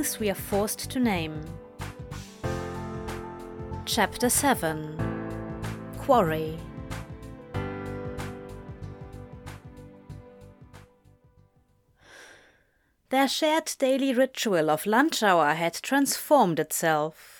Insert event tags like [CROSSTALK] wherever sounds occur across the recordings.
things we are forced to name. Chapter 7 Quarry Their shared daily ritual of lunch hour had transformed itself.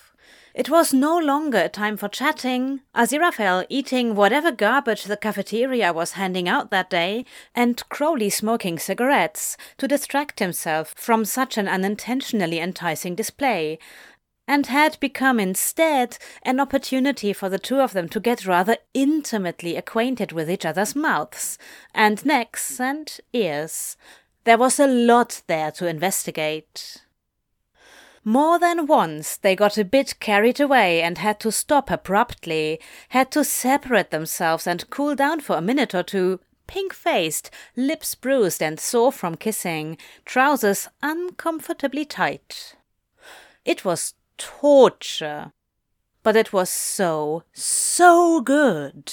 It was no longer a time for chatting, Aziraphale eating whatever garbage the cafeteria was handing out that day, and Crowley smoking cigarettes to distract himself from such an unintentionally enticing display, and had become instead an opportunity for the two of them to get rather intimately acquainted with each other's mouths, and necks, and ears, there was a lot there to investigate. More than once they got a bit carried away and had to stop abruptly, had to separate themselves and cool down for a minute or two, pink faced, lips bruised and sore from kissing, trousers uncomfortably tight. It was torture. But it was so, so good.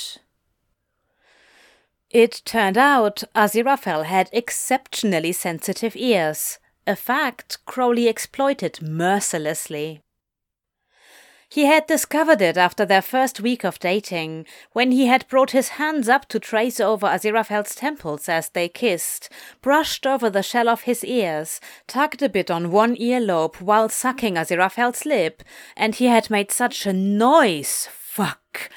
It turned out Aziraphale had exceptionally sensitive ears, a fact Crowley exploited mercilessly. He had discovered it after their first week of dating, when he had brought his hands up to trace over Aziraphale's temples as they kissed, brushed over the shell of his ears, tugged a bit on one earlobe while sucking Aziraphale's lip, and he had made such a noise, fuck,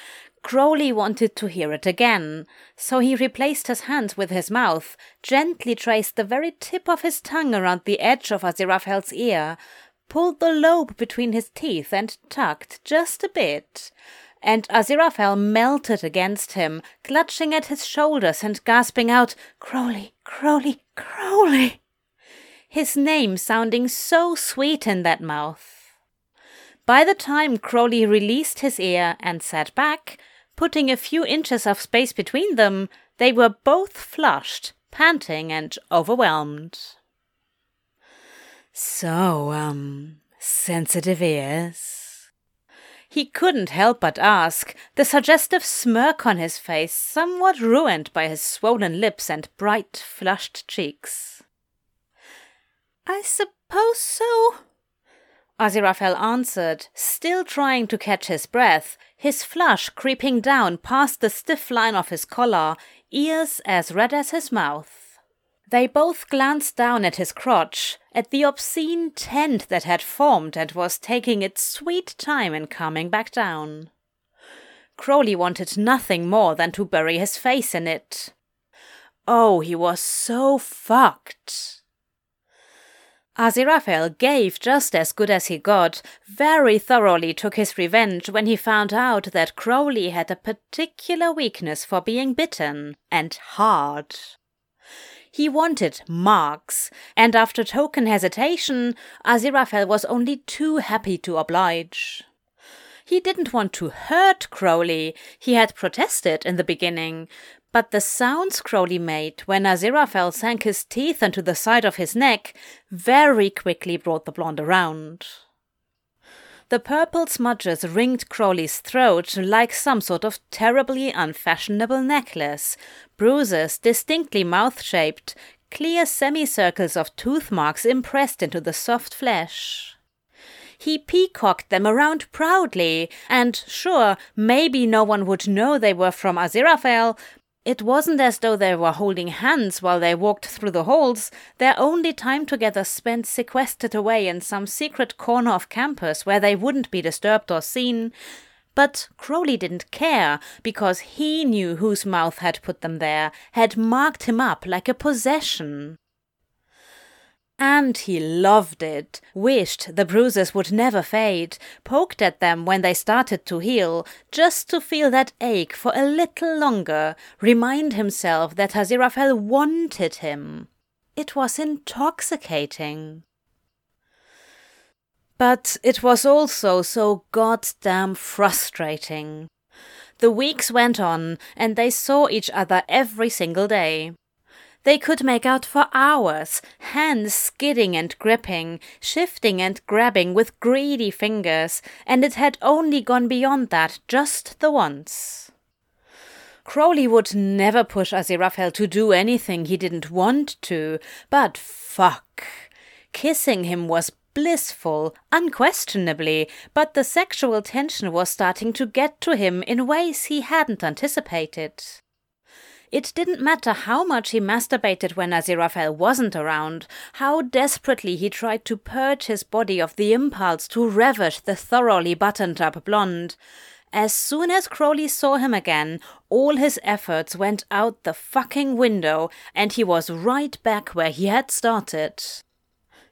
Crowley wanted to hear it again, so he replaced his hand with his mouth, gently traced the very tip of his tongue around the edge of Aziraphale's ear, pulled the lobe between his teeth and tugged just a bit. And Aziraphale melted against him, clutching at his shoulders and gasping out, Crowley, Crowley, Crowley! His name sounding so sweet in that mouth. By the time Crowley released his ear and sat back, Putting a few inches of space between them, they were both flushed, panting, and overwhelmed. So, um, sensitive ears? He couldn't help but ask, the suggestive smirk on his face somewhat ruined by his swollen lips and bright, flushed cheeks. I suppose so, Aziraphale answered, still trying to catch his breath, his flush creeping down past the stiff line of his collar, ears as red as his mouth. They both glanced down at his crotch, at the obscene tent that had formed and was taking its sweet time in coming back down. Crowley wanted nothing more than to bury his face in it. Oh, he was so fucked. Aziraphale gave just as good as he got, very thoroughly took his revenge when he found out that Crowley had a particular weakness for being bitten, and hard. He wanted marks, and after token hesitation, Aziraphale was only too happy to oblige. He didn't want to hurt Crowley, he had protested in the beginning, but the sounds Crowley made when Aziraphale sank his teeth into the side of his neck very quickly brought the blonde around. The purple smudges ringed Crowley's throat like some sort of terribly unfashionable necklace, bruises distinctly mouth shaped, clear semicircles of tooth marks impressed into the soft flesh. He peacocked them around proudly, and sure, maybe no one would know they were from Aziraphale, it wasn't as though they were holding hands while they walked through the halls, their only time together spent sequestered away in some secret corner of campus where they wouldn't be disturbed or seen. But Crowley didn't care, because he knew whose mouth had put them there, had marked him up like a possession. And he loved it, wished the bruises would never fade, poked at them when they started to heal, just to feel that ache for a little longer, remind himself that Aziraphale wanted him. It was intoxicating. But it was also so goddamn frustrating. The weeks went on, and they saw each other every single day. They could make out for hours, hands skidding and gripping, shifting and grabbing with greedy fingers, and it had only gone beyond that just the once. Crowley would never push Aziraphale to do anything he didn't want to, but fuck. Kissing him was blissful, unquestionably, but the sexual tension was starting to get to him in ways he hadn't anticipated. It didn't matter how much he masturbated when Aziraphale wasn't around, how desperately he tried to purge his body of the impulse to ravish the thoroughly buttoned up blonde. As soon as Crowley saw him again, all his efforts went out the fucking window, and he was right back where he had started.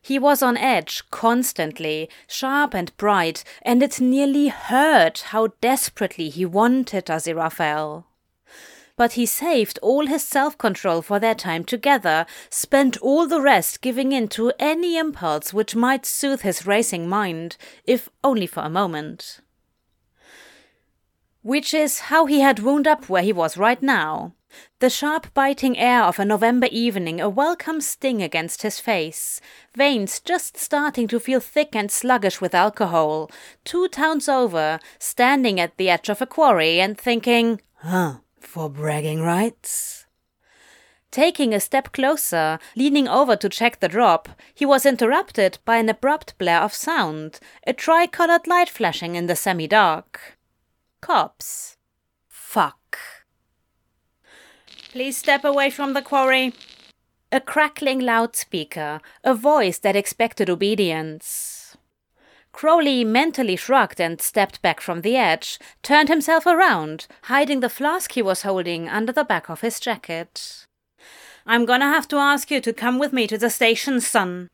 He was on edge constantly, sharp and bright, and it nearly hurt how desperately he wanted Aziraphale but he saved all his self control for their time together, spent all the rest giving in to any impulse which might soothe his racing mind, if only for a moment. Which is how he had wound up where he was right now. The sharp biting air of a November evening a welcome sting against his face, veins just starting to feel thick and sluggish with alcohol, two towns over, standing at the edge of a quarry and thinking, huh, for bragging rights? Taking a step closer, leaning over to check the drop, he was interrupted by an abrupt blare of sound, a tricolored light flashing in the semi dark. Cops. Fuck. Please step away from the quarry. A crackling loudspeaker, a voice that expected obedience. Crowley mentally shrugged and stepped back from the edge, turned himself around, hiding the flask he was holding under the back of his jacket. I'm gonna have to ask you to come with me to the station, son.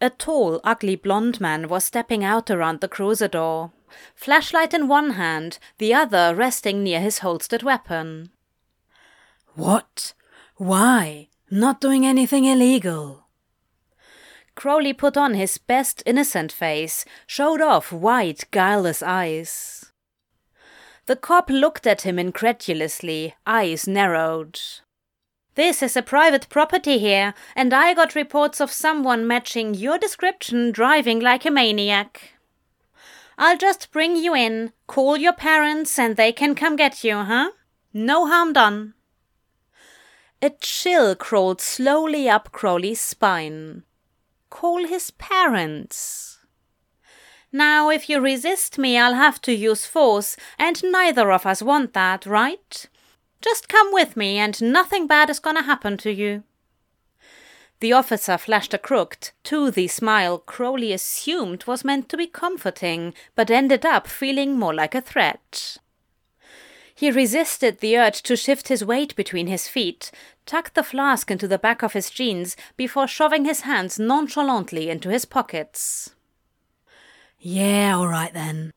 A tall, ugly blond man was stepping out around the cruiser door, flashlight in one hand, the other resting near his holstered weapon. What? Why? Not doing anything illegal. Crowley put on his best innocent face, showed off wide, guileless eyes. The cop looked at him incredulously, eyes narrowed. This is a private property here, and I got reports of someone matching your description driving like a maniac. I'll just bring you in, call your parents, and they can come get you, huh? No harm done. A chill crawled slowly up Crowley's spine call his parents. Now, if you resist me, I'll have to use force, and neither of us want that, right? Just come with me, and nothing bad is gonna happen to you. The officer flashed a crooked, toothy smile Crowley assumed was meant to be comforting, but ended up feeling more like a threat. He resisted the urge to shift his weight between his feet, tucked the flask into the back of his jeans before shoving his hands nonchalantly into his pockets. Yeah, all right then.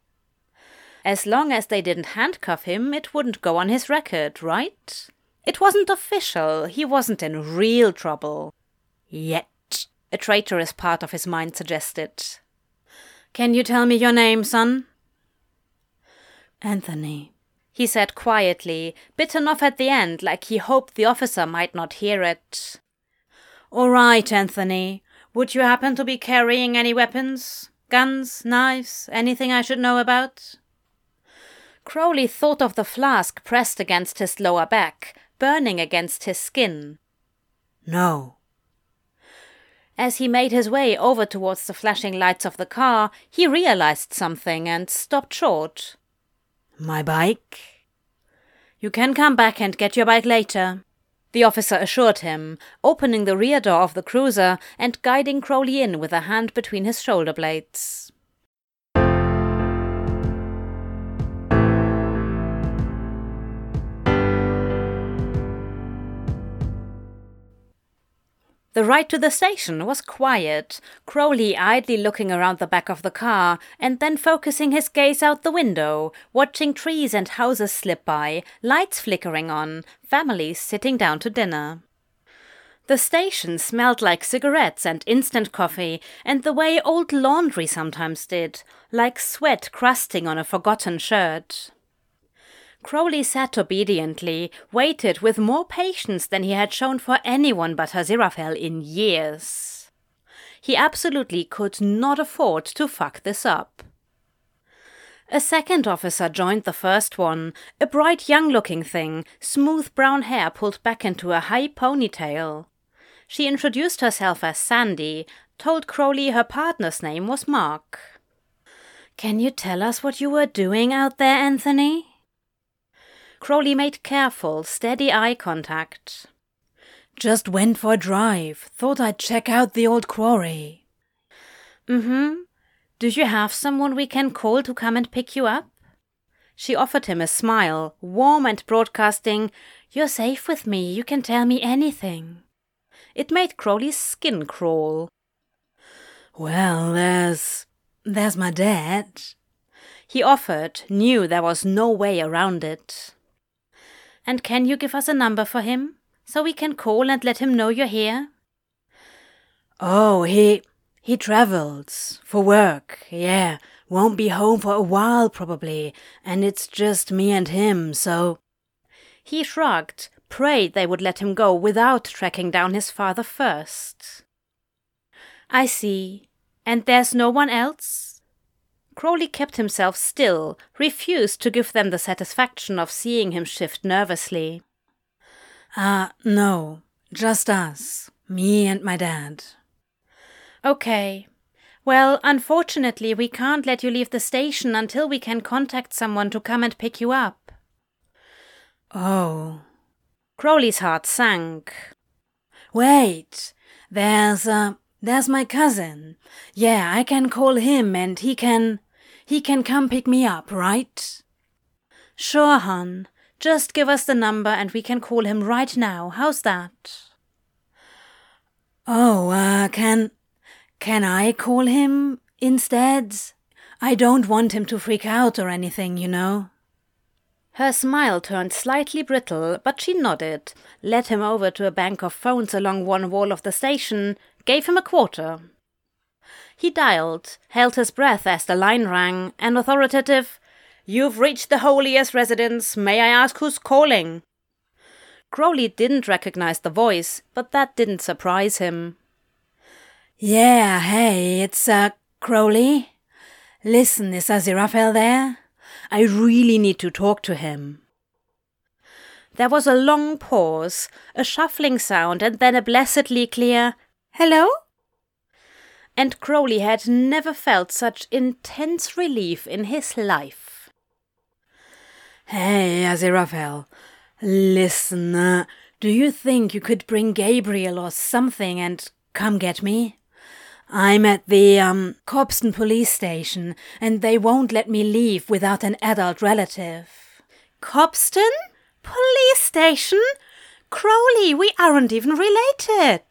As long as they didn't handcuff him, it wouldn't go on his record, right? It wasn't official, he wasn't in real trouble. Yet, a traitorous part of his mind suggested. Can you tell me your name, son? Anthony he said quietly, bitten off at the end like he hoped the officer might not hear it. All right, Anthony. Would you happen to be carrying any weapons? Guns, knives, anything I should know about? Crowley thought of the flask pressed against his lower back, burning against his skin. No. As he made his way over towards the flashing lights of the car, he realized something and stopped short. My bike? You can come back and get your bike later, the officer assured him, opening the rear door of the cruiser and guiding Crowley in with a hand between his shoulder blades. The ride to the station was quiet, Crowley idly looking around the back of the car and then focusing his gaze out the window, watching trees and houses slip by, lights flickering on, families sitting down to dinner. The station smelled like cigarettes and instant coffee, and the way old laundry sometimes did, like sweat crusting on a forgotten shirt. Crowley sat obediently, waited with more patience than he had shown for anyone but Aziraphale in years. He absolutely could not afford to fuck this up. A second officer joined the first one, a bright young looking thing, smooth brown hair pulled back into a high ponytail. She introduced herself as Sandy, told Crowley her partner's name was Mark. Can you tell us what you were doing out there, Anthony? Crowley made careful, steady eye contact. Just went for a drive. Thought I'd check out the old quarry. Mm hmm. Do you have someone we can call to come and pick you up? She offered him a smile, warm and broadcasting, You're safe with me, you can tell me anything. It made Crowley's skin crawl. Well, there's. there's my dad. He offered, knew there was no way around it. And can you give us a number for him, so we can call and let him know you're here? Oh, he. He travels for work, yeah. Won't be home for a while, probably, and it's just me and him, so. He shrugged, prayed they would let him go without tracking down his father first. I see. And there's no one else? Crowley kept himself still, refused to give them the satisfaction of seeing him shift nervously. Ah, uh, no. Just us. Me and my dad. Okay. Well, unfortunately, we can't let you leave the station until we can contact someone to come and pick you up. Oh. Crowley's heart sank. Wait, there's, uh, there's my cousin. Yeah, I can call him and he can, he can come pick me up, right? Sure, hon. Just give us the number and we can call him right now. How's that? Oh, uh, can, can I call him instead? I don't want him to freak out or anything, you know. Her smile turned slightly brittle, but she nodded, led him over to a bank of phones along one wall of the station, gave him a quarter. He dialed, held his breath as the line rang, an authoritative, You've reached the holiest residence. May I ask who's calling? Crowley didn't recognize the voice, but that didn't surprise him. Yeah, hey, it's, uh, Crowley. Listen, is Aziraphale there? I really need to talk to him. There was a long pause, a shuffling sound, and then a blessedly clear, Hello? And Crowley had never felt such intense relief in his life. Hey, Aziraphale. Listen, uh, do you think you could bring Gabriel or something and come get me? I'm at the um, Copston police station, and they won't let me leave without an adult relative. Copston? Police station? Crowley, we aren't even related.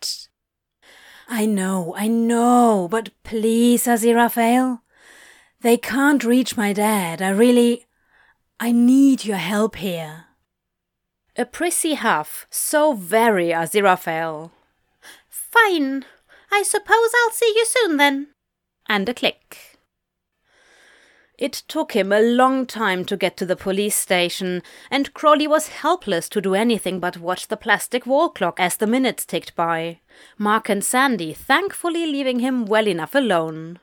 I know, I know, but please, Aziraphale. They can't reach my dad. I really. I need your help here. A prissy huff, so very Aziraphale. Fine, I suppose I'll see you soon then. And a click. It took him a long time to get to the police station, and Crowley was helpless to do anything but watch the plastic wall clock as the minutes ticked by, Mark and Sandy thankfully leaving him well enough alone.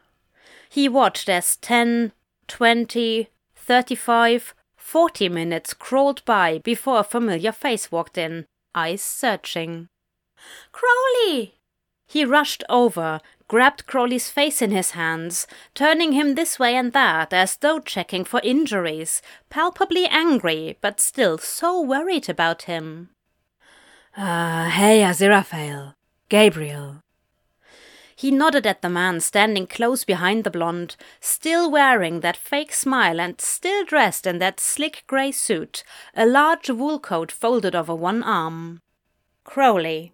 He watched as ten, twenty, thirty-five, forty minutes crawled by before a familiar face walked in, eyes searching. Crowley! He rushed over, grabbed Crowley's face in his hands, turning him this way and that as though checking for injuries, palpably angry, but still so worried about him. Uh, hey, Aziraphale. Gabriel. He nodded at the man standing close behind the blonde, still wearing that fake smile and still dressed in that slick grey suit, a large wool coat folded over one arm. Crowley.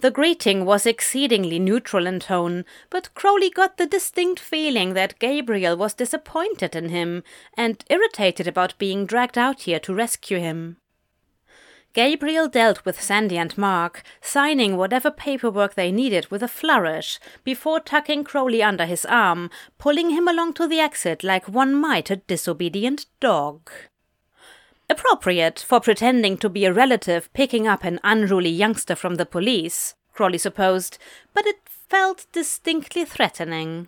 The greeting was exceedingly neutral in tone, but Crowley got the distinct feeling that Gabriel was disappointed in him and irritated about being dragged out here to rescue him. Gabriel dealt with Sandy and Mark, signing whatever paperwork they needed with a flourish, before tucking Crowley under his arm, pulling him along to the exit like one might a disobedient dog. Appropriate for pretending to be a relative picking up an unruly youngster from the police, Crowley supposed, but it felt distinctly threatening.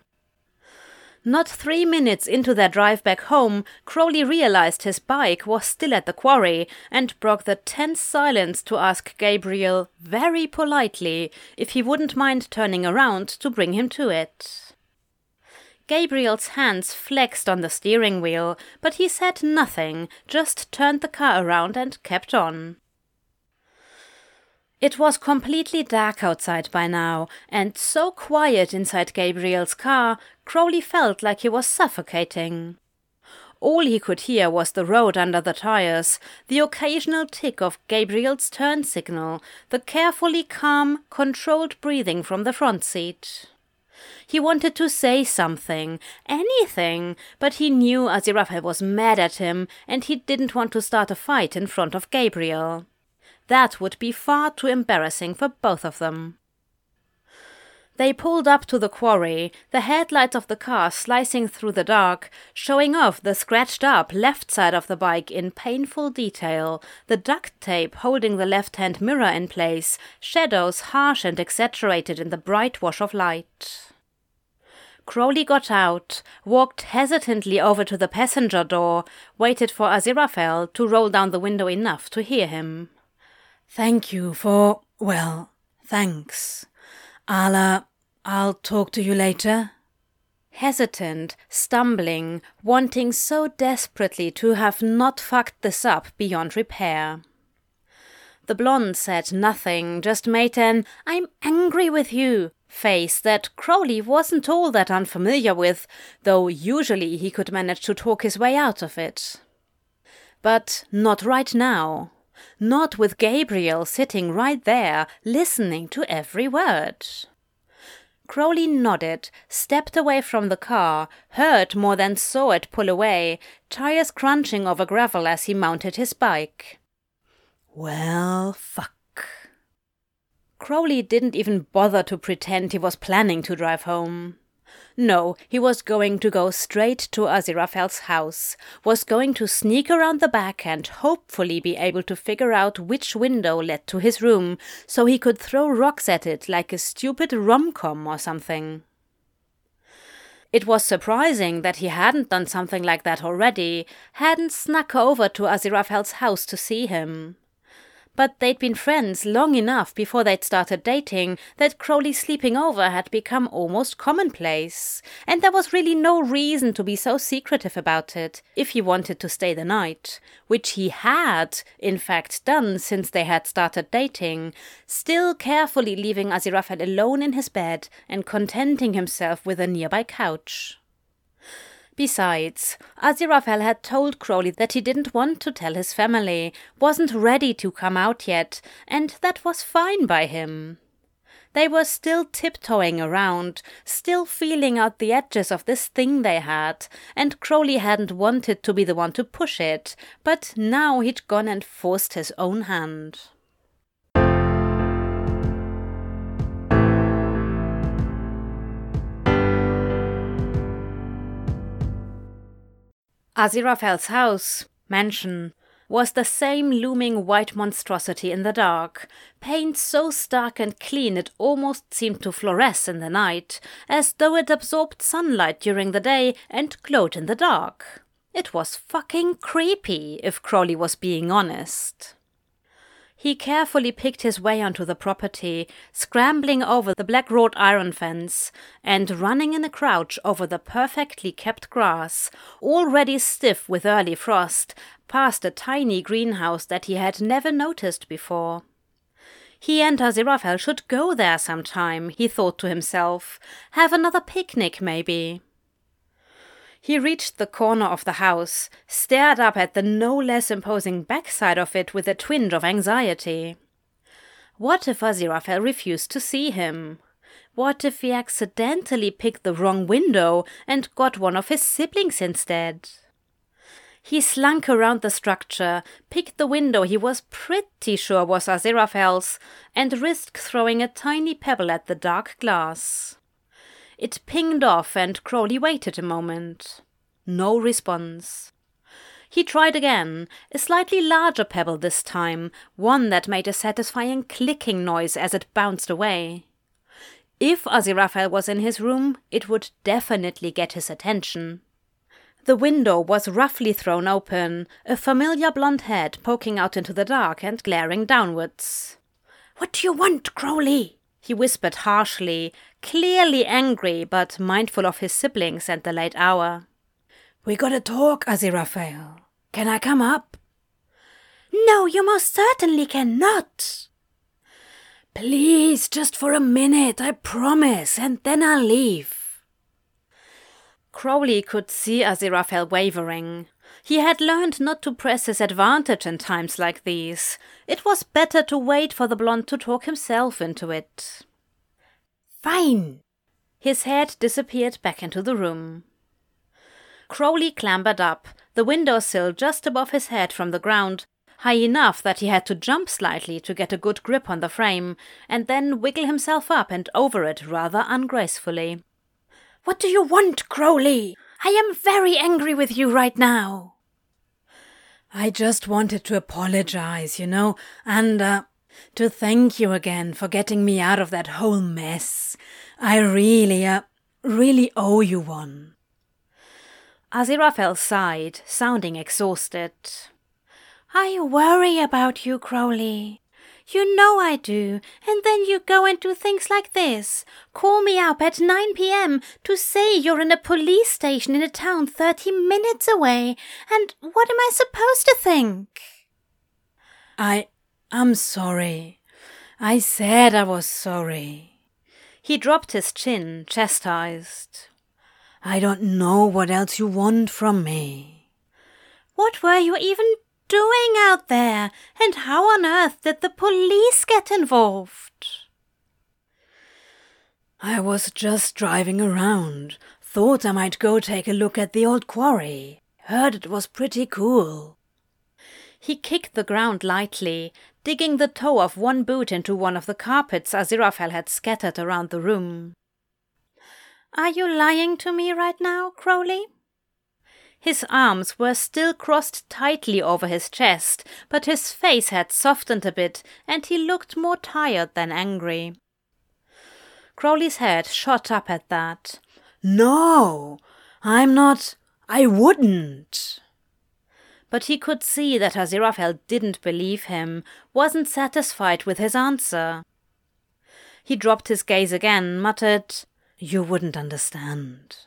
Not three minutes into their drive back home, Crowley realized his bike was still at the quarry and broke the tense silence to ask Gabriel, very politely, if he wouldn't mind turning around to bring him to it. Gabriel's hands flexed on the steering wheel, but he said nothing, just turned the car around and kept on. It was completely dark outside by now, and so quiet inside Gabriel's car, Crowley felt like he was suffocating. All he could hear was the road under the tires, the occasional tick of Gabriel's turn signal, the carefully calm, controlled breathing from the front seat. He wanted to say something, anything, but he knew Aziraphale was mad at him, and he didn't want to start a fight in front of Gabriel. That would be far too embarrassing for both of them. They pulled up to the quarry, the headlights of the car slicing through the dark, showing off the scratched up left side of the bike in painful detail, the duct tape holding the left hand mirror in place, shadows harsh and exaggerated in the bright wash of light. Crowley got out, walked hesitantly over to the passenger door, waited for Aziraphale to roll down the window enough to hear him. Thank you for, well, thanks. I'll, uh, I'll talk to you later. Hesitant, stumbling, wanting so desperately to have not fucked this up beyond repair. The blonde said nothing, just made an I'm angry with you face that Crowley wasn't all that unfamiliar with, though usually he could manage to talk his way out of it. But not right now. Not with Gabriel sitting right there, listening to every word. Crowley nodded, stepped away from the car, heard more than saw it pull away, tires crunching over gravel as he mounted his bike. Well, fuck. Crowley didn't even bother to pretend he was planning to drive home. No, he was going to go straight to Aziraphale's house, was going to sneak around the back and hopefully be able to figure out which window led to his room, so he could throw rocks at it like a stupid rom-com or something. It was surprising that he hadn't done something like that already, hadn't snuck over to Aziraphale's house to see him. But they'd been friends long enough before they'd started dating that Crowley sleeping over had become almost commonplace, and there was really no reason to be so secretive about it if he wanted to stay the night, which he had, in fact, done since they had started dating, still carefully leaving Aziraphale alone in his bed and contenting himself with a nearby couch. Besides, Aziraphale had told Crowley that he didn't want to tell his family, wasn't ready to come out yet, and that was fine by him. They were still tiptoeing around, still feeling out the edges of this thing they had, and Crowley hadn't wanted to be the one to push it, but now he'd gone and forced his own hand. Aziraphale's house, mansion, was the same looming white monstrosity in the dark, paint so stark and clean it almost seemed to fluoresce in the night, as though it absorbed sunlight during the day and glowed in the dark. It was fucking creepy, if Crowley was being honest. He carefully picked his way onto the property, scrambling over the black wrought iron fence and running in a crouch over the perfectly kept grass, already stiff with early frost, past a tiny greenhouse that he had never noticed before. He and Aziraphale should go there some time, he thought to himself. Have another picnic, maybe. He reached the corner of the house, stared up at the no less imposing backside of it with a twinge of anxiety. What if Aziraphale refused to see him? What if he accidentally picked the wrong window and got one of his siblings instead? He slunk around the structure, picked the window he was pretty sure was Aziraphale's, and risked throwing a tiny pebble at the dark glass. It pinged off, and Crowley waited a moment. No response. He tried again, a slightly larger pebble this time, one that made a satisfying clicking noise as it bounced away. If Aziraphale was in his room, it would definitely get his attention. The window was roughly thrown open, a familiar blond head poking out into the dark and glaring downwards. What do you want, Crowley? he whispered harshly, clearly angry but mindful of his siblings and the late hour. We gotta talk, Aziraphale. Can I come up? No, you most certainly cannot. Please, just for a minute, I promise, and then I'll leave. Crowley could see Aziraphale wavering. He had learned not to press his advantage in times like these. It was better to wait for the blonde to talk himself into it. Fine. His head disappeared back into the room. Crowley clambered up, the windowsill just above his head from the ground, high enough that he had to jump slightly to get a good grip on the frame, and then wiggle himself up and over it rather ungracefully. What do you want, Crowley? I am very angry with you right now. I just wanted to apologize, you know, and uh, to thank you again for getting me out of that whole mess. I really, uh, really owe you one. Aziraphale sighed, sounding exhausted. I worry about you, Crowley. You know I do. And then you go and do things like this. Call me up at 9 p.m. to say you're in a police station in a town 30 minutes away. And what am I supposed to think? I. I'm sorry. I said I was sorry. He dropped his chin, chastised. I don't know what else you want from me. What were you even doing out there? And how on earth did the police get involved? I was just driving around. Thought I might go take a look at the old quarry. Heard it was pretty cool. He kicked the ground lightly, digging the toe of one boot into one of the carpets Aziraphale had scattered around the room. Are you lying to me right now, Crowley? His arms were still crossed tightly over his chest, but his face had softened a bit, and he looked more tired than angry. Crowley's head shot up at that. No, I'm not. I wouldn't. But he could see that Aziraphale didn't believe him, wasn't satisfied with his answer. He dropped his gaze again, muttered, You wouldn't understand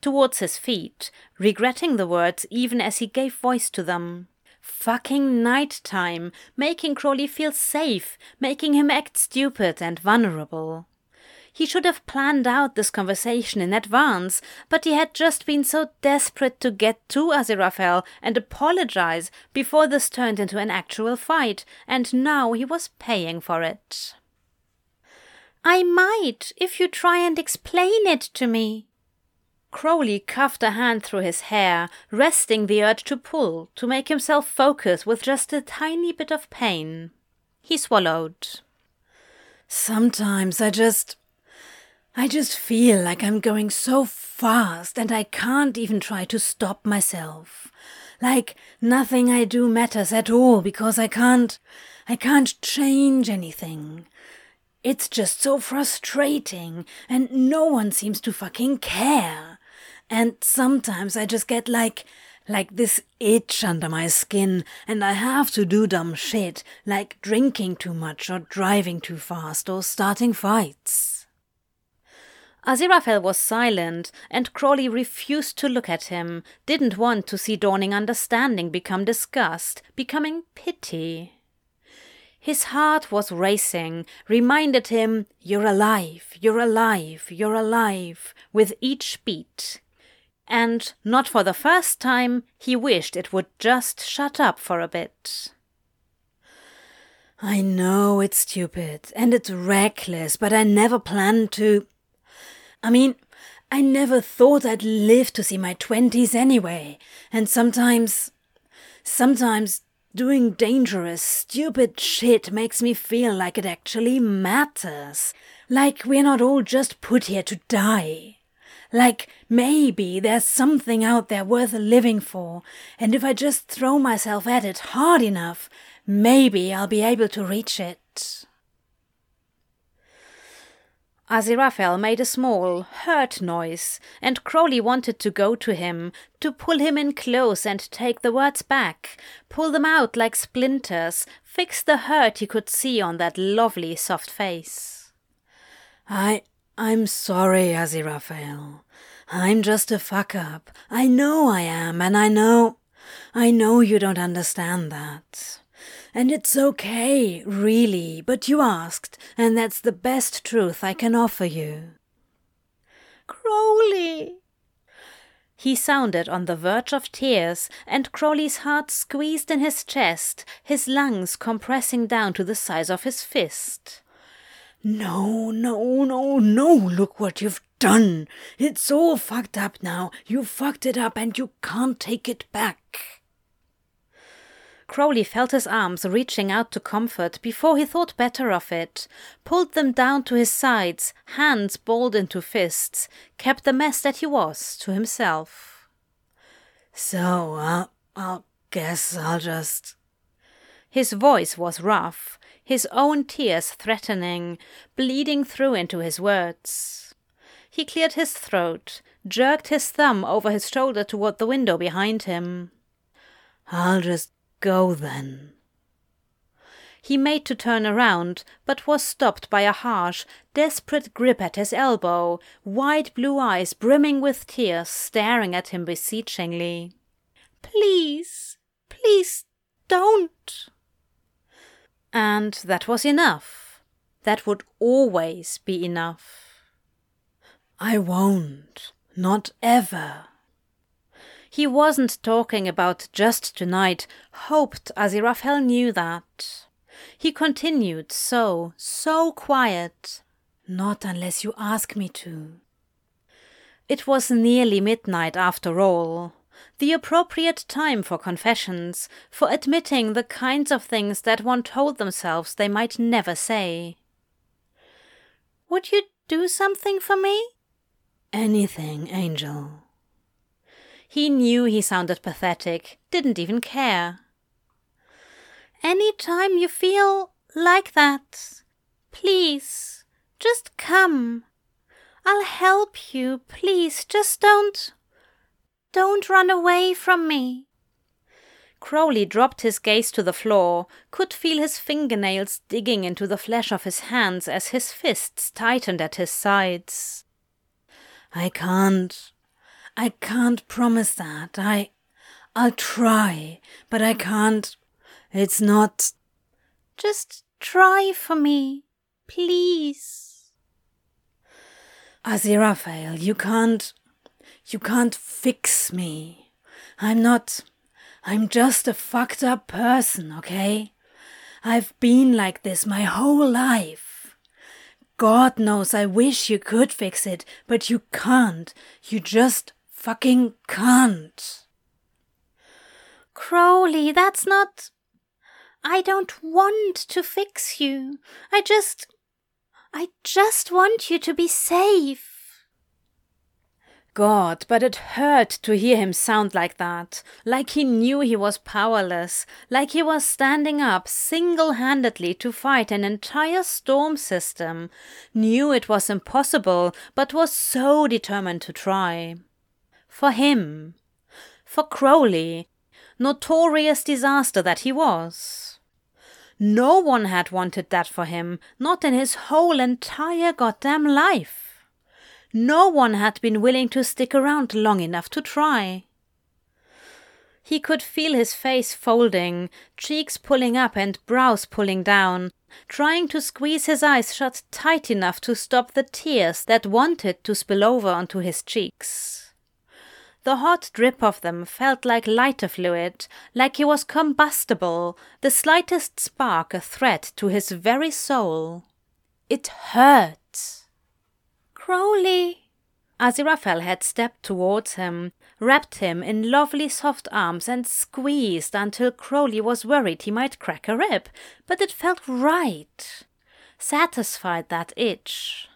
towards his feet, regretting the words even as he gave voice to them. Fucking night time, making Crowley feel safe, making him act stupid and vulnerable. He should have planned out this conversation in advance, but he had just been so desperate to get to Aziraphale and apologize before this turned into an actual fight, and now he was paying for it. I might, if you try and explain it to me, Crowley cuffed a hand through his hair, resting the urge to pull, to make himself focus with just a tiny bit of pain. He swallowed. Sometimes I just. I just feel like I'm going so fast and I can't even try to stop myself. Like nothing I do matters at all because I can't. I can't change anything. It's just so frustrating and no one seems to fucking care. And sometimes I just get like, like this itch under my skin, and I have to do dumb shit, like drinking too much or driving too fast or starting fights. Aziraphale was silent, and Crowley refused to look at him, didn't want to see dawning understanding become disgust, becoming pity. His heart was racing, reminded him, You're alive, you're alive, you're alive, with each beat and, not for the first time, he wished it would just shut up for a bit. I know it's stupid and it's reckless, but I never planned to. I mean, I never thought I'd live to see my twenties anyway, and sometimes. sometimes doing dangerous, stupid shit makes me feel like it actually matters. Like we're not all just put here to die. Like maybe there's something out there worth living for, and if I just throw myself at it hard enough, maybe I'll be able to reach it. Aziraphale made a small, hurt noise, and Crowley wanted to go to him, to pull him in close and take the words back, pull them out like splinters, fix the hurt he could see on that lovely soft face. I I'm sorry, Aziraphale. I'm just a fuck up. I know I am, and I know I know you don't understand that. And it's okay, really, but you asked, and that's the best truth I can offer you. Crowley! He sounded on the verge of tears, and Crowley's heart squeezed in his chest, his lungs compressing down to the size of his fist. No, no, no, no, look what you've done. It's all fucked up now. You fucked it up and you can't take it back. Crowley felt his arms reaching out to comfort before he thought better of it, pulled them down to his sides, hands balled into fists, kept the mess that he was to himself. So, uh, I'll guess I'll just. His voice was rough, his own tears threatening, bleeding through into his words. He cleared his throat, jerked his thumb over his shoulder toward the window behind him. I'll just Go then. He made to turn around, but was stopped by a harsh, desperate grip at his elbow, wide blue eyes brimming with tears staring at him beseechingly. Please, please don't. And that was enough. That would always be enough. I won't. Not ever. He wasn't talking about just tonight, hoped Aziraphale knew that. He continued so, so quiet. Not unless you ask me to. It was nearly midnight after all. The appropriate time for confessions, for admitting the kinds of things that one told themselves they might never say. Would you do something for me? Anything, Angel. He knew he sounded pathetic, didn't even care. Any time you feel like that, please, just come. I'll help you, please, just don't. Don't run away from me. Crowley dropped his gaze to the floor, could feel his fingernails digging into the flesh of his hands as his fists tightened at his sides. I can't, I can't promise that. I. I'll try, but I can't. It's not. Just try for me, please. Aziraphale, you can't. You can't fix me. I'm not. I'm just a fucked up person, okay? I've been like this my whole life. God knows I wish you could fix it, but you can't. You just fucking can't. Crowley, that's not. I don't want to fix you. I just. I just want you to be safe. God, but it hurt to hear him sound like that, like he knew he was powerless, like he was standing up single handedly to fight an entire storm system, knew it was impossible, but was so determined to try for him, for Crowley, notorious disaster that he was. No one had wanted that for him, not in his whole entire goddamn life. No one had been willing to stick around long enough to try. He could feel his face folding, cheeks pulling up and brows pulling down, trying to squeeze his eyes shut tight enough to stop the tears that wanted to spill over onto his cheeks. The hot drip of them felt like lighter fluid, like he was combustible, the slightest spark a threat to his very soul. It hurt. Crowley! Aziraphale had stepped towards him, wrapped him in lovely soft arms, and squeezed until Crowley was worried he might crack a rib, but it felt right. Satisfied that itch.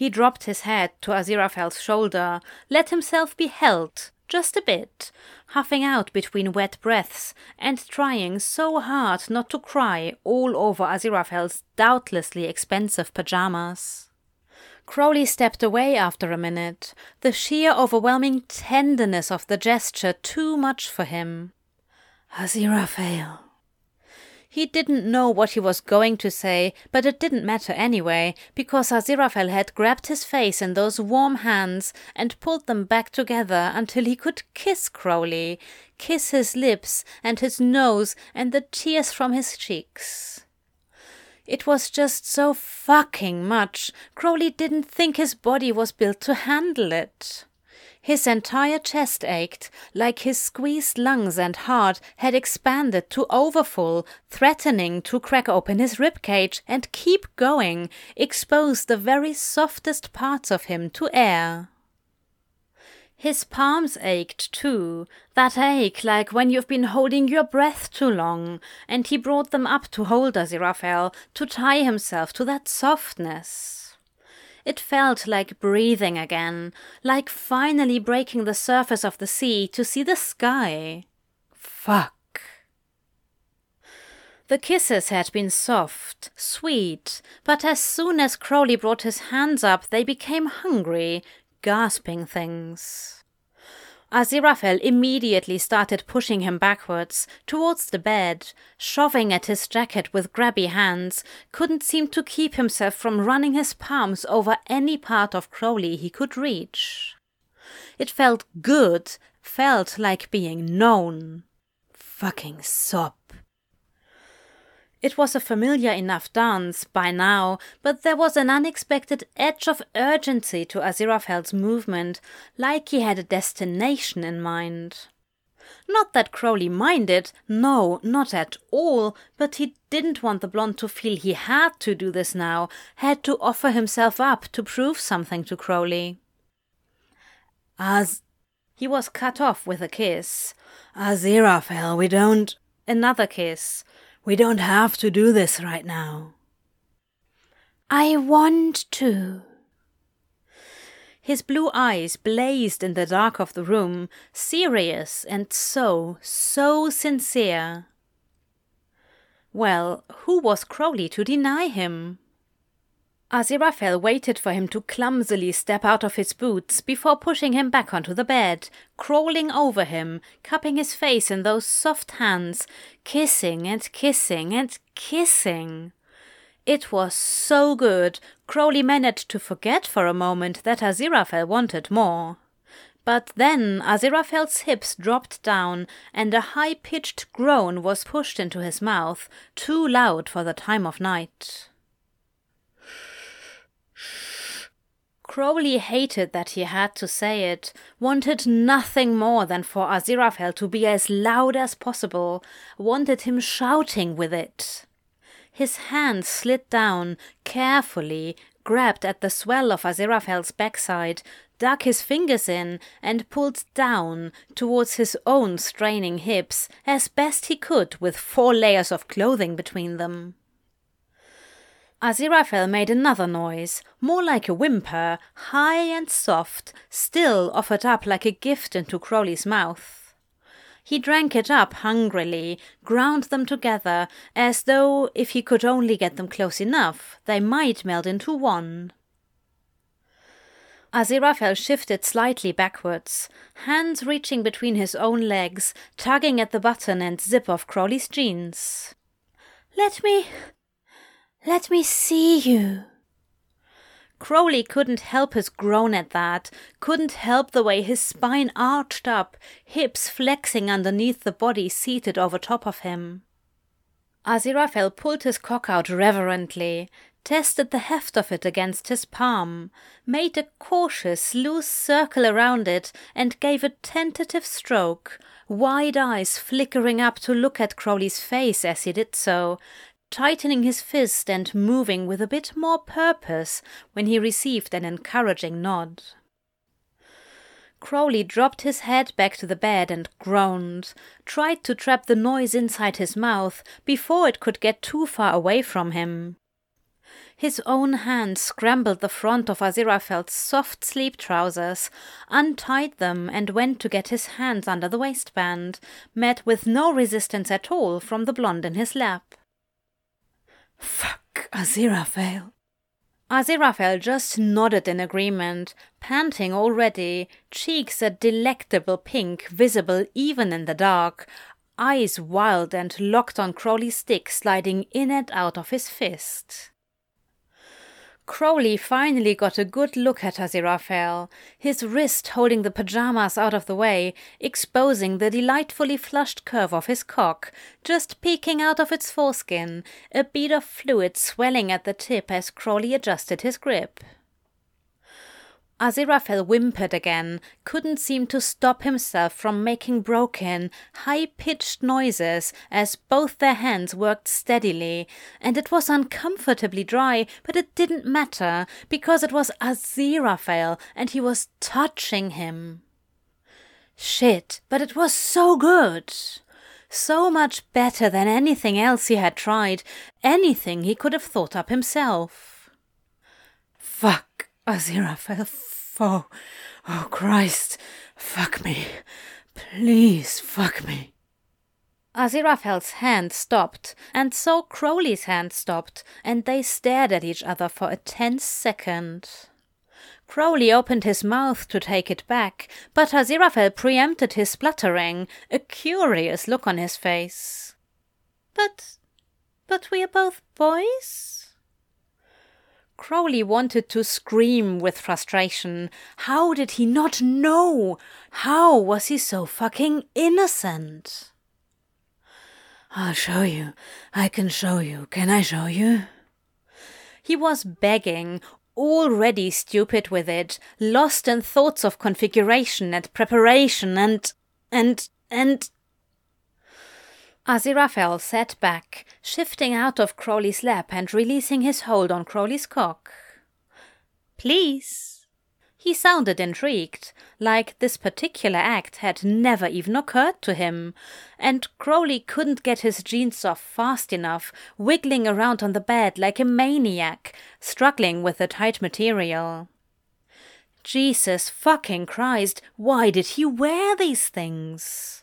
He dropped his head to Aziraphale's shoulder, let himself be held, just a bit, huffing out between wet breaths, and trying so hard not to cry all over Aziraphale's doubtlessly expensive pajamas. Crowley stepped away after a minute, the sheer overwhelming tenderness of the gesture too much for him. Aziraphale. He didn't know what he was going to say, but it didn't matter anyway, because Aziraphale had grabbed his face in those warm hands and pulled them back together until he could kiss Crowley, kiss his lips and his nose and the tears from his cheeks. It was just so fucking much. Crowley didn't think his body was built to handle it. His entire chest ached, like his squeezed lungs and heart had expanded to overfull, threatening to crack open his rib cage and keep going, expose the very softest parts of him to air. His palms ached too, that ache like when you've been holding your breath too long, and he brought them up to hold Aziraphale, to tie himself to that softness. It felt like breathing again, like finally breaking the surface of the sea to see the sky. Fuck. The kisses had been soft, sweet, but as soon as Crowley brought his hands up, they became hungry, gasping things. Aziraphale immediately started pushing him backwards, towards the bed, shoving at his jacket with grabby hands, couldn't seem to keep himself from running his palms over any part of Crowley he could reach. It felt good, felt like being known. Fucking sop. It was a familiar enough dance by now, but there was an unexpected edge of urgency to Aziraphale's movement, like he had a destination in mind. Not that Crowley minded, no, not at all, but he didn't want the blonde to feel he had to do this now, had to offer himself up to prove something to Crowley. As he was cut off with a kiss. Aziraphale, we don't. Another kiss. We don't have to do this right now. I want to. His blue eyes blazed in the dark of the room, serious and so, so sincere. Well, who was Crowley to deny him? Aziraphale waited for him to clumsily step out of his boots before pushing him back onto the bed, crawling over him, cupping his face in those soft hands, kissing and kissing and kissing. It was so good, Crowley managed to forget for a moment that Aziraphale wanted more. But then Aziraphale's hips dropped down, and a high pitched groan was pushed into his mouth, too loud for the time of night. Crowley hated that he had to say it, wanted nothing more than for Aziraphale to be as loud as possible, wanted him shouting with it. His hand slid down, carefully, grabbed at the swell of Aziraphale's backside, dug his fingers in, and pulled down towards his own straining hips as best he could with four layers of clothing between them. Aziraphale made another noise, more like a whimper, high and soft, still offered up like a gift into Crowley's mouth. He drank it up hungrily, ground them together, as though, if he could only get them close enough, they might meld into one. Aziraphale shifted slightly backwards, hands reaching between his own legs, tugging at the button and zip of Crowley's jeans. Let me let me see you. Crowley couldn't help his groan at that, couldn't help the way his spine arched up, hips flexing underneath the body seated over top of him. Aziraphale pulled his cock out reverently, tested the heft of it against his palm, made a cautious, loose circle around it, and gave a tentative stroke, wide eyes flickering up to look at Crowley's face as he did so, tightening his fist and moving with a bit more purpose when he received an encouraging nod. Crowley dropped his head back to the bed and groaned, tried to trap the noise inside his mouth before it could get too far away from him. His own hand scrambled the front of Aziraphale's soft sleep trousers, untied them, and went to get his hands under the waistband, met with no resistance at all from the blonde in his lap. Fuck, Aziraphale. Aziraphale just nodded in agreement, panting already, cheeks a delectable pink visible even in the dark, eyes wild and locked on Crowley's stick sliding in and out of his fist. Crowley finally got a good look at Aziraphale, his wrist holding the pajamas out of the way, exposing the delightfully flushed curve of his cock, just peeking out of its foreskin, a bead of fluid swelling at the tip as Crowley adjusted his grip. Aziraphale whimpered again, couldn't seem to stop himself from making broken, high pitched noises as both their hands worked steadily, and it was uncomfortably dry, but it didn't matter, because it was Aziraphale and he was touching him. Shit, but it was so good! So much better than anything else he had tried, anything he could have thought up himself. Fuck, Aziraphale, Oh, oh Christ, fuck me. Please fuck me. Aziraphale's hand stopped, and so Crowley's hand stopped, and they stared at each other for a tense second. Crowley opened his mouth to take it back, but Aziraphale preempted his spluttering, a curious look on his face. But, but we are both boys? Crowley wanted to scream with frustration. How did he not know? How was he so fucking innocent? I'll show you. I can show you. Can I show you? He was begging, already stupid with it, lost in thoughts of configuration and preparation and. and. and. Aziraphale sat back, shifting out of Crowley's lap and releasing his hold on Crowley's cock. Please. He sounded intrigued, like this particular act had never even occurred to him, and Crowley couldn't get his jeans off fast enough, wiggling around on the bed like a maniac, struggling with the tight material. Jesus fucking Christ, why did he wear these things?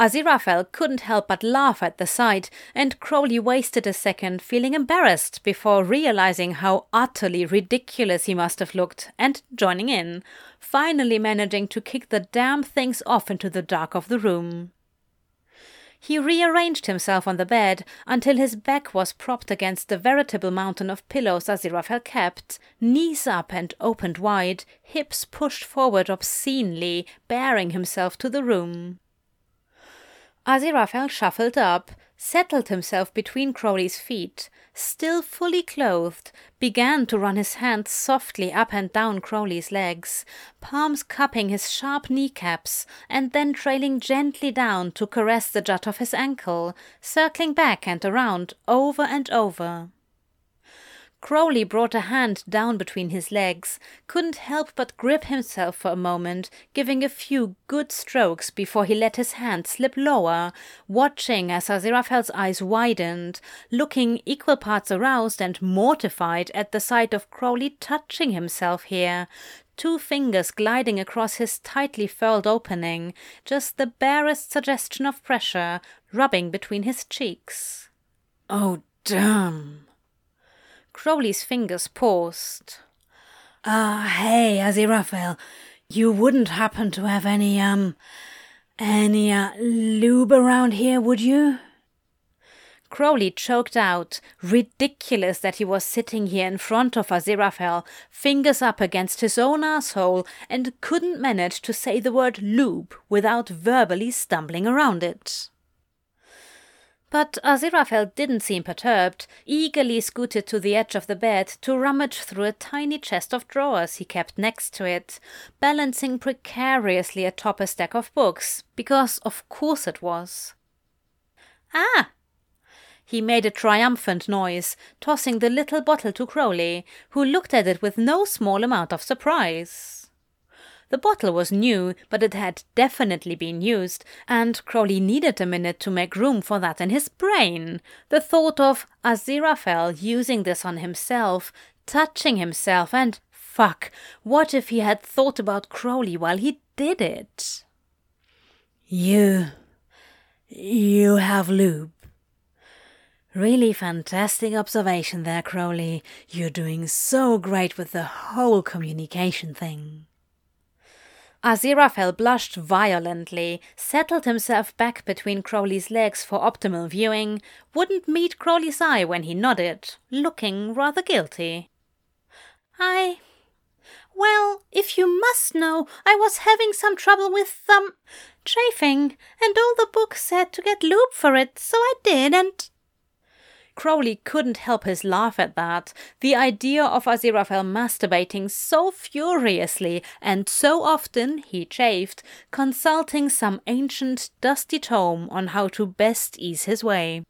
Aziraphale couldn't help but laugh at the sight, and Crowley wasted a second feeling embarrassed before realizing how utterly ridiculous he must have looked and joining in, finally managing to kick the damn things off into the dark of the room. He rearranged himself on the bed until his back was propped against the veritable mountain of pillows Aziraphale kept, knees up and opened wide, hips pushed forward obscenely, baring himself to the room. Aziraphale shuffled up, settled himself between Crowley's feet, still fully clothed, began to run his hands softly up and down Crowley's legs, palms cupping his sharp kneecaps, and then trailing gently down to caress the jut of his ankle, circling back and around over and over. Crowley brought a hand down between his legs, couldn't help but grip himself for a moment, giving a few good strokes before he let his hand slip lower, watching as Aziraphale's eyes widened, looking equal parts aroused and mortified at the sight of Crowley touching himself here, two fingers gliding across his tightly furled opening, just the barest suggestion of pressure, rubbing between his cheeks. Oh, damn! Crowley's fingers paused. Ah, uh, hey, Aziraphale, you wouldn't happen to have any, um, any, uh, lube around here, would you? Crowley choked out, ridiculous that he was sitting here in front of Aziraphale, fingers up against his own asshole, and couldn't manage to say the word lube without verbally stumbling around it. But Aziraphale didn't seem perturbed, eagerly scooted to the edge of the bed to rummage through a tiny chest of drawers he kept next to it, balancing precariously atop a stack of books, because of course it was. Ah! He made a triumphant noise, tossing the little bottle to Crowley, who looked at it with no small amount of surprise. The bottle was new, but it had definitely been used, and Crowley needed a minute to make room for that in his brain. The thought of Aziraphale using this on himself, touching himself, and fuck, what if he had thought about Crowley while he did it? You. you have lube. Really fantastic observation there, Crowley. You're doing so great with the whole communication thing. Aziraphale blushed violently, settled himself back between Crowley's legs for optimal viewing, wouldn't meet Crowley's eye when he nodded, looking rather guilty. I. Well, if you must know, I was having some trouble with, um, chafing, and all the book said to get lube for it, so I did, and Crowley couldn't help his laugh at that. The idea of Aziraphale masturbating so furiously and so often, he chafed, consulting some ancient dusty tome on how to best ease his way.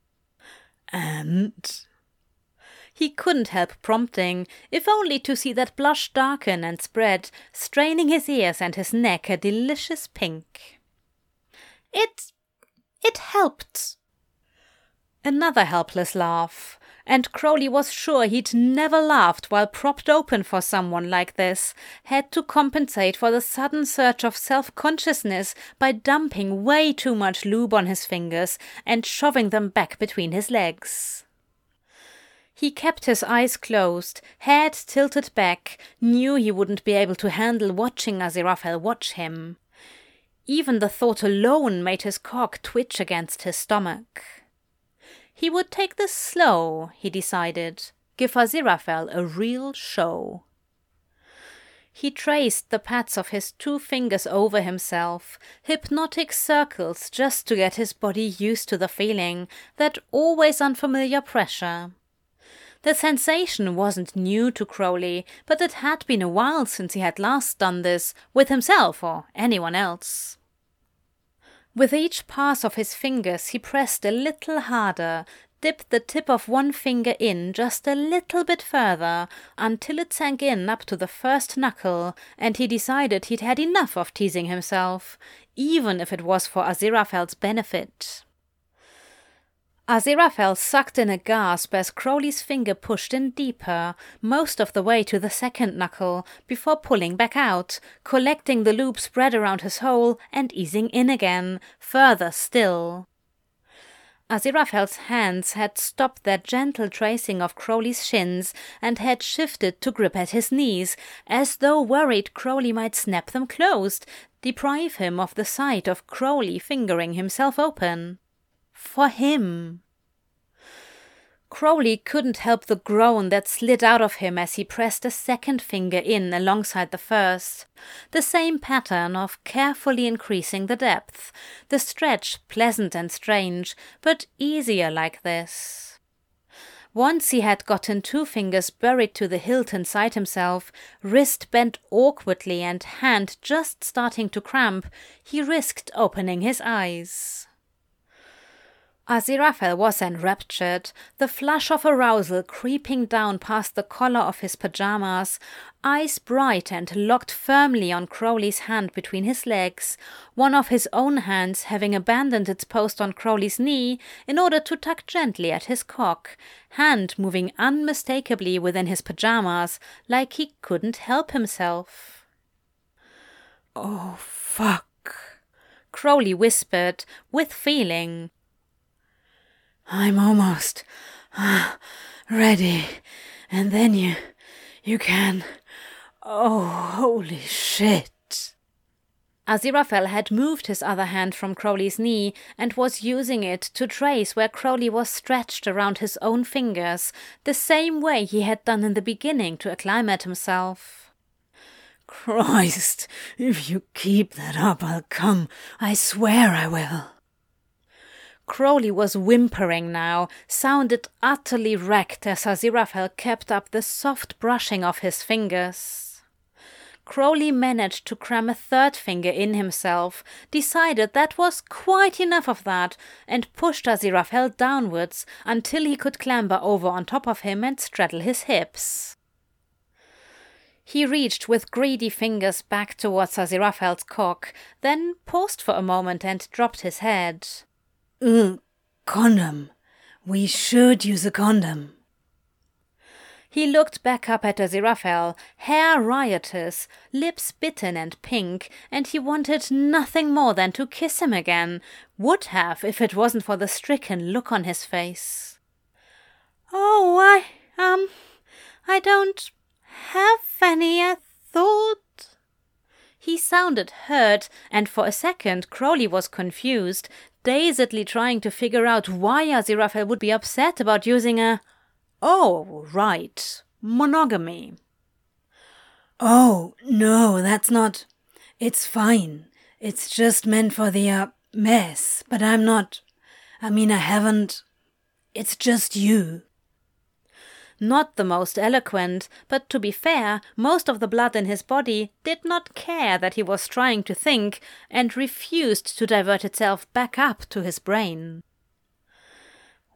And he couldn't help prompting, if only to see that blush darken and spread, straining his ears and his neck a delicious pink. It. it helped. Another helpless laugh, and Crowley was sure he'd never laughed while propped open for someone like this, had to compensate for the sudden surge of self consciousness by dumping way too much lube on his fingers and shoving them back between his legs. He kept his eyes closed, head tilted back, knew he wouldn't be able to handle watching Aziraphale watch him. Even the thought alone made his cock twitch against his stomach. He would take this slow, he decided, give Aziraphale a real show. He traced the pads of his two fingers over himself, hypnotic circles just to get his body used to the feeling, that always unfamiliar pressure. The sensation wasn't new to Crowley, but it had been a while since he had last done this with himself or anyone else. With each pass of his fingers, he pressed a little harder, dipped the tip of one finger in just a little bit further, until it sank in up to the first knuckle, and he decided he'd had enough of teasing himself, even if it was for Aziraphale's benefit. Aziraphale sucked in a gasp as Crowley's finger pushed in deeper, most of the way to the second knuckle, before pulling back out, collecting the lube spread around his hole and easing in again, further still. Aziraphale's hands had stopped their gentle tracing of Crowley's shins and had shifted to grip at his knees, as though worried Crowley might snap them closed, deprive him of the sight of Crowley fingering himself open for him. Crowley couldn't help the groan that slid out of him as he pressed a second finger in alongside the first. The same pattern of carefully increasing the depth, the stretch pleasant and strange, but easier like this. Once he had gotten two fingers buried to the hilt inside himself, wrist bent awkwardly and hand just starting to cramp, he risked opening his eyes. Aziraphale was enraptured, the flush of arousal creeping down past the collar of his pajamas, eyes bright and locked firmly on Crowley's hand between his legs, one of his own hands having abandoned its post on Crowley's knee in order to tug gently at his cock, hand moving unmistakably within his pajamas, like he couldn't help himself. Oh, fuck, Crowley whispered, with feeling. I'm almost [SIGHS] ready. And then you, you can. Oh, holy shit. Aziraphale had moved his other hand from Crowley's knee and was using it to trace where Crowley was stretched around his own fingers, the same way he had done in the beginning to acclimate himself. Christ, if you keep that up, I'll come. I swear I will. Crowley was whimpering now, sounded utterly wrecked as Aziraphale kept up the soft brushing of his fingers. Crowley managed to cram a third finger in himself, decided that was quite enough of that, and pushed Aziraphale downwards until he could clamber over on top of him and straddle his hips. He reached with greedy fingers back towards Aziraphale's cock, then paused for a moment and dropped his head. Mm, condom. We should use a condom. He looked back up at Aziraphale, hair riotous, lips bitten and pink, and he wanted nothing more than to kiss him again, would have if it wasn't for the stricken look on his face. Oh, I, um, I don't have any, I thought. He sounded hurt, and for a second Crowley was confused, dazedly trying to figure out why Aziraphale would be upset about using a. Oh, right. Monogamy. Oh, no, that's not. It's fine. It's just meant for the, uh, mess. But I'm not. I mean, I haven't. It's just you. Not the most eloquent, but to be fair, most of the blood in his body did not care that he was trying to think and refused to divert itself back up to his brain.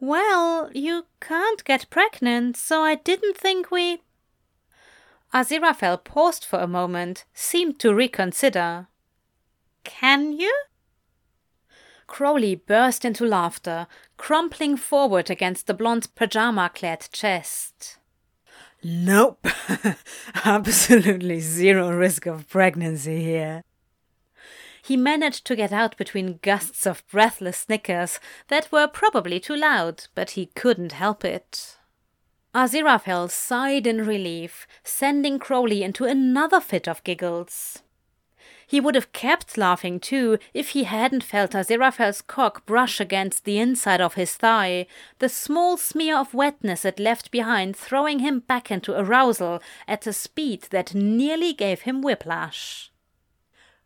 Well, you can't get pregnant, so I didn't think we. Aziraphale paused for a moment, seemed to reconsider. Can you? Crowley burst into laughter, crumpling forward against the blonde's pajama clad chest. Nope. [LAUGHS] Absolutely zero risk of pregnancy here. He managed to get out between gusts of breathless snickers that were probably too loud, but he couldn't help it. Aziraphale sighed in relief, sending Crowley into another fit of giggles. He would have kept laughing too if he hadn't felt Aziraphale's cock brush against the inside of his thigh, the small smear of wetness it left behind throwing him back into arousal at a speed that nearly gave him whiplash.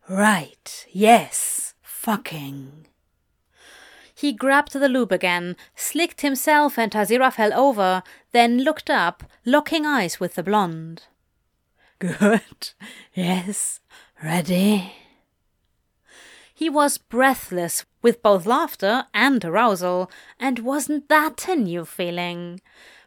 Right, yes, fucking. He grabbed the lube again, slicked himself and Aziraphale over, then looked up, locking eyes with the blonde. [LAUGHS] Good. Yes, Ready? He was breathless with both laughter and arousal, and wasn't that a new feeling?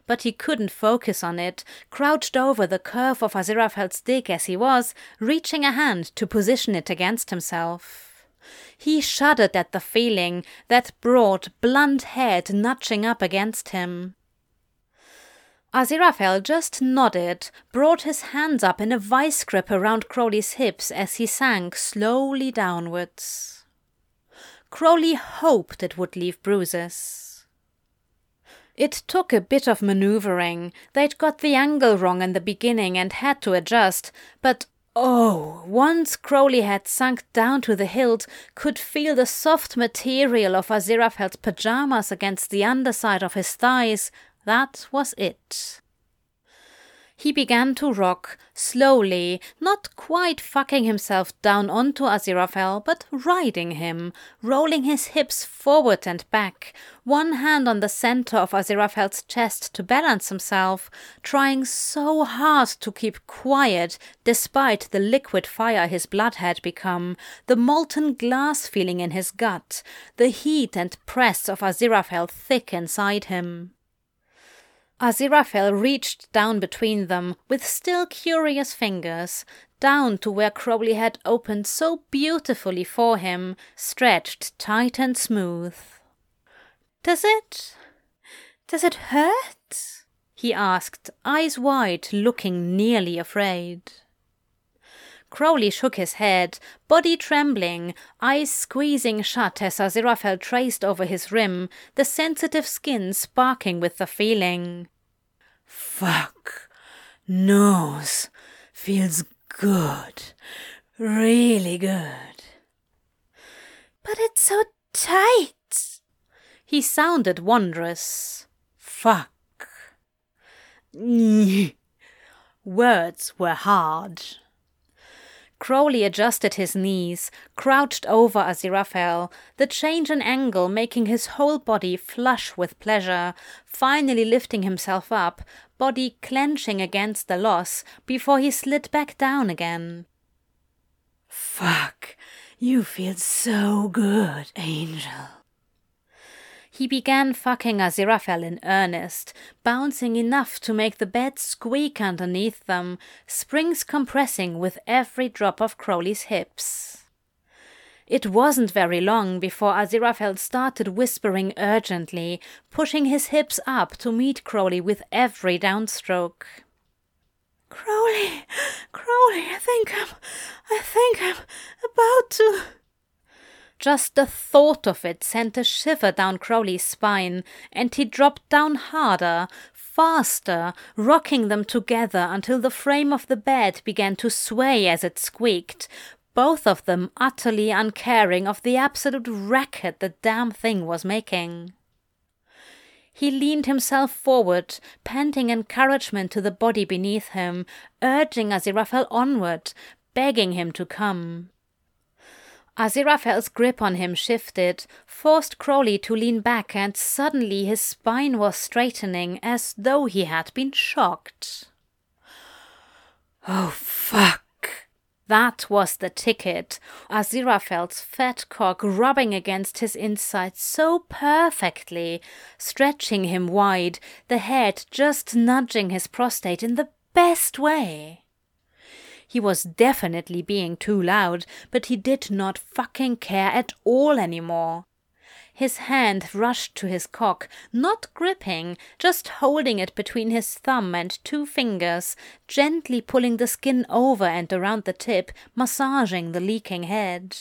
But he couldn't focus on it, crouched over the curve of Aziraphale's dick as he was, reaching a hand to position it against himself. He shuddered at the feeling, that broad, blunt head nudging up against him. Aziraphale just nodded, brought his hands up in a vice grip around Crowley's hips as he sank slowly downwards. Crowley hoped it would leave bruises. It took a bit of maneuvering. They'd got the angle wrong in the beginning and had to adjust, but oh, once Crowley had sunk down to the hilt, could feel the soft material of Aziraphale's pajamas against the underside of his thighs, that was it. He began to rock, slowly, not quite fucking himself down onto Aziraphale, but riding him, rolling his hips forward and back, one hand on the center of Aziraphale's chest to balance himself, trying so hard to keep quiet despite the liquid fire his blood had become, the molten glass feeling in his gut, the heat and press of Aziraphale thick inside him. Aziraphale reached down between them with still curious fingers, down to where Crowley had opened so beautifully for him, stretched tight and smooth. Does it. does it hurt? he asked, eyes wide, looking nearly afraid. Crowley shook his head, body trembling, eyes squeezing shut as Aziraphale traced over his rim, the sensitive skin sparking with the feeling. Fuck. Nose. Feels good. Really good. But it's so tight. He sounded wondrous. Fuck. [LAUGHS] Words were hard. Crowley adjusted his knees, crouched over Aziraphale, the change in angle making his whole body flush with pleasure, finally lifting himself up, body clenching against the loss, before he slid back down again. Fuck, you feel so good, Angel. He began fucking Aziraphale in earnest, bouncing enough to make the bed squeak underneath them, springs compressing with every drop of Crowley's hips. It wasn't very long before Aziraphale started whispering urgently, pushing his hips up to meet Crowley with every downstroke. Crowley, Crowley, I think I'm, I think I'm about to. Just the thought of it sent a shiver down Crowley's spine, and he dropped down harder, faster, rocking them together until the frame of the bed began to sway as it squeaked, both of them utterly uncaring of the absolute racket the damn thing was making. He leaned himself forward, panting encouragement to the body beneath him, urging Aziraphale onward, begging him to come. Aziraphale's grip on him shifted, forced Crowley to lean back, and suddenly his spine was straightening as though he had been shocked. Oh, fuck! That was the ticket. Aziraphale's fat cock rubbing against his inside so perfectly, stretching him wide, the head just nudging his prostate in the best way. He was definitely being too loud, but he did not fucking care at all anymore. His hand rushed to his cock, not gripping, just holding it between his thumb and two fingers, gently pulling the skin over and around the tip, massaging the leaking head.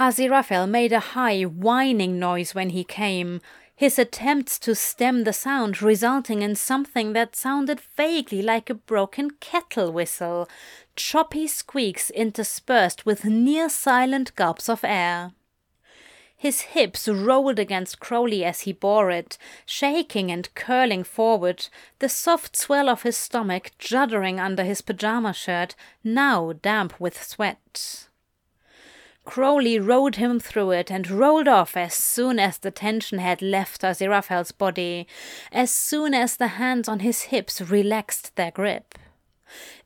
Aziraphale made a high, whining noise when he came, his attempts to stem the sound resulting in something that sounded vaguely like a broken kettle whistle, choppy squeaks interspersed with near silent gulps of air. His hips rolled against Crowley as he bore it, shaking and curling forward, the soft swell of his stomach juddering under his pajama shirt, now damp with sweat. Crowley rode him through it and rolled off as soon as the tension had left Aziraphale's body, as soon as the hands on his hips relaxed their grip.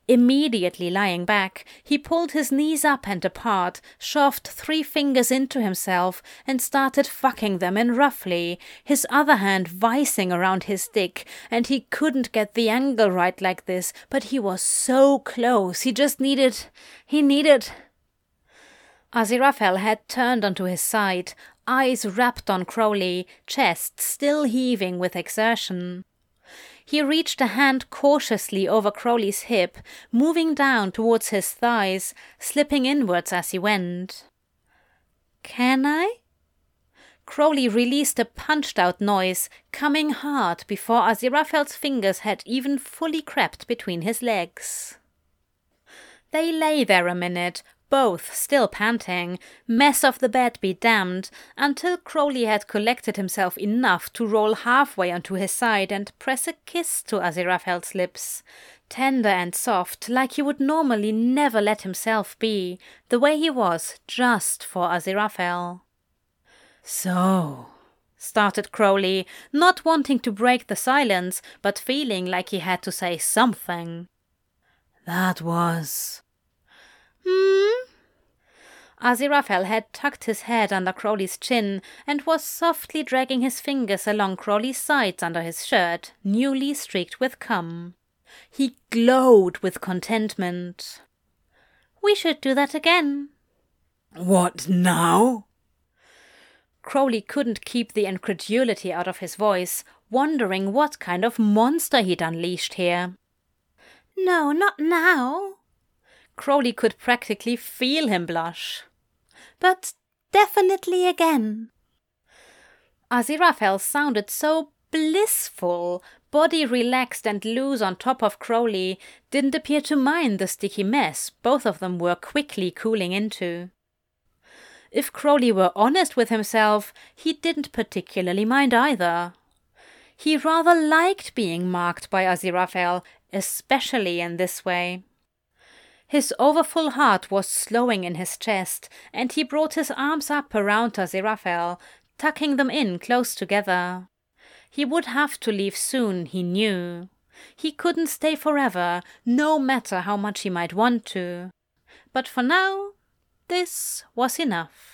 Immediately lying back, he pulled his knees up and apart, shoved three fingers into himself, and started fucking them in roughly, his other hand vicing around his dick, and he couldn't get the angle right like this, but he was so close, he just needed. he needed. Aziraphale had turned onto his side, eyes rapt on Crowley, chest still heaving with exertion. He reached a hand cautiously over Crowley's hip, moving down towards his thighs, slipping inwards as he went. Can I? Crowley released a punched out noise, coming hard before Aziraphale's fingers had even fully crept between his legs. They lay there a minute, both still panting, mess of the bed be damned, until Crowley had collected himself enough to roll halfway onto his side and press a kiss to Aziraphale's lips, tender and soft, like he would normally never let himself be, the way he was just for Aziraphale. So, started Crowley, not wanting to break the silence, but feeling like he had to say something. That was Hmm? Aziraphale had tucked his head under Crowley's chin and was softly dragging his fingers along Crowley's sides under his shirt, newly streaked with cum. He glowed with contentment. We should do that again. What now? Crowley couldn't keep the incredulity out of his voice, wondering what kind of monster he'd unleashed here. No, not now. Crowley could practically feel him blush. But definitely again. Aziraphale sounded so blissful, body relaxed and loose on top of Crowley, didn't appear to mind the sticky mess both of them were quickly cooling into. If Crowley were honest with himself, he didn't particularly mind either. He rather liked being marked by Aziraphale, especially in this way. His overfull heart was slowing in his chest, and he brought his arms up around Aziraphale, tucking them in close together. He would have to leave soon, he knew. He couldn't stay forever, no matter how much he might want to. But for now, this was enough.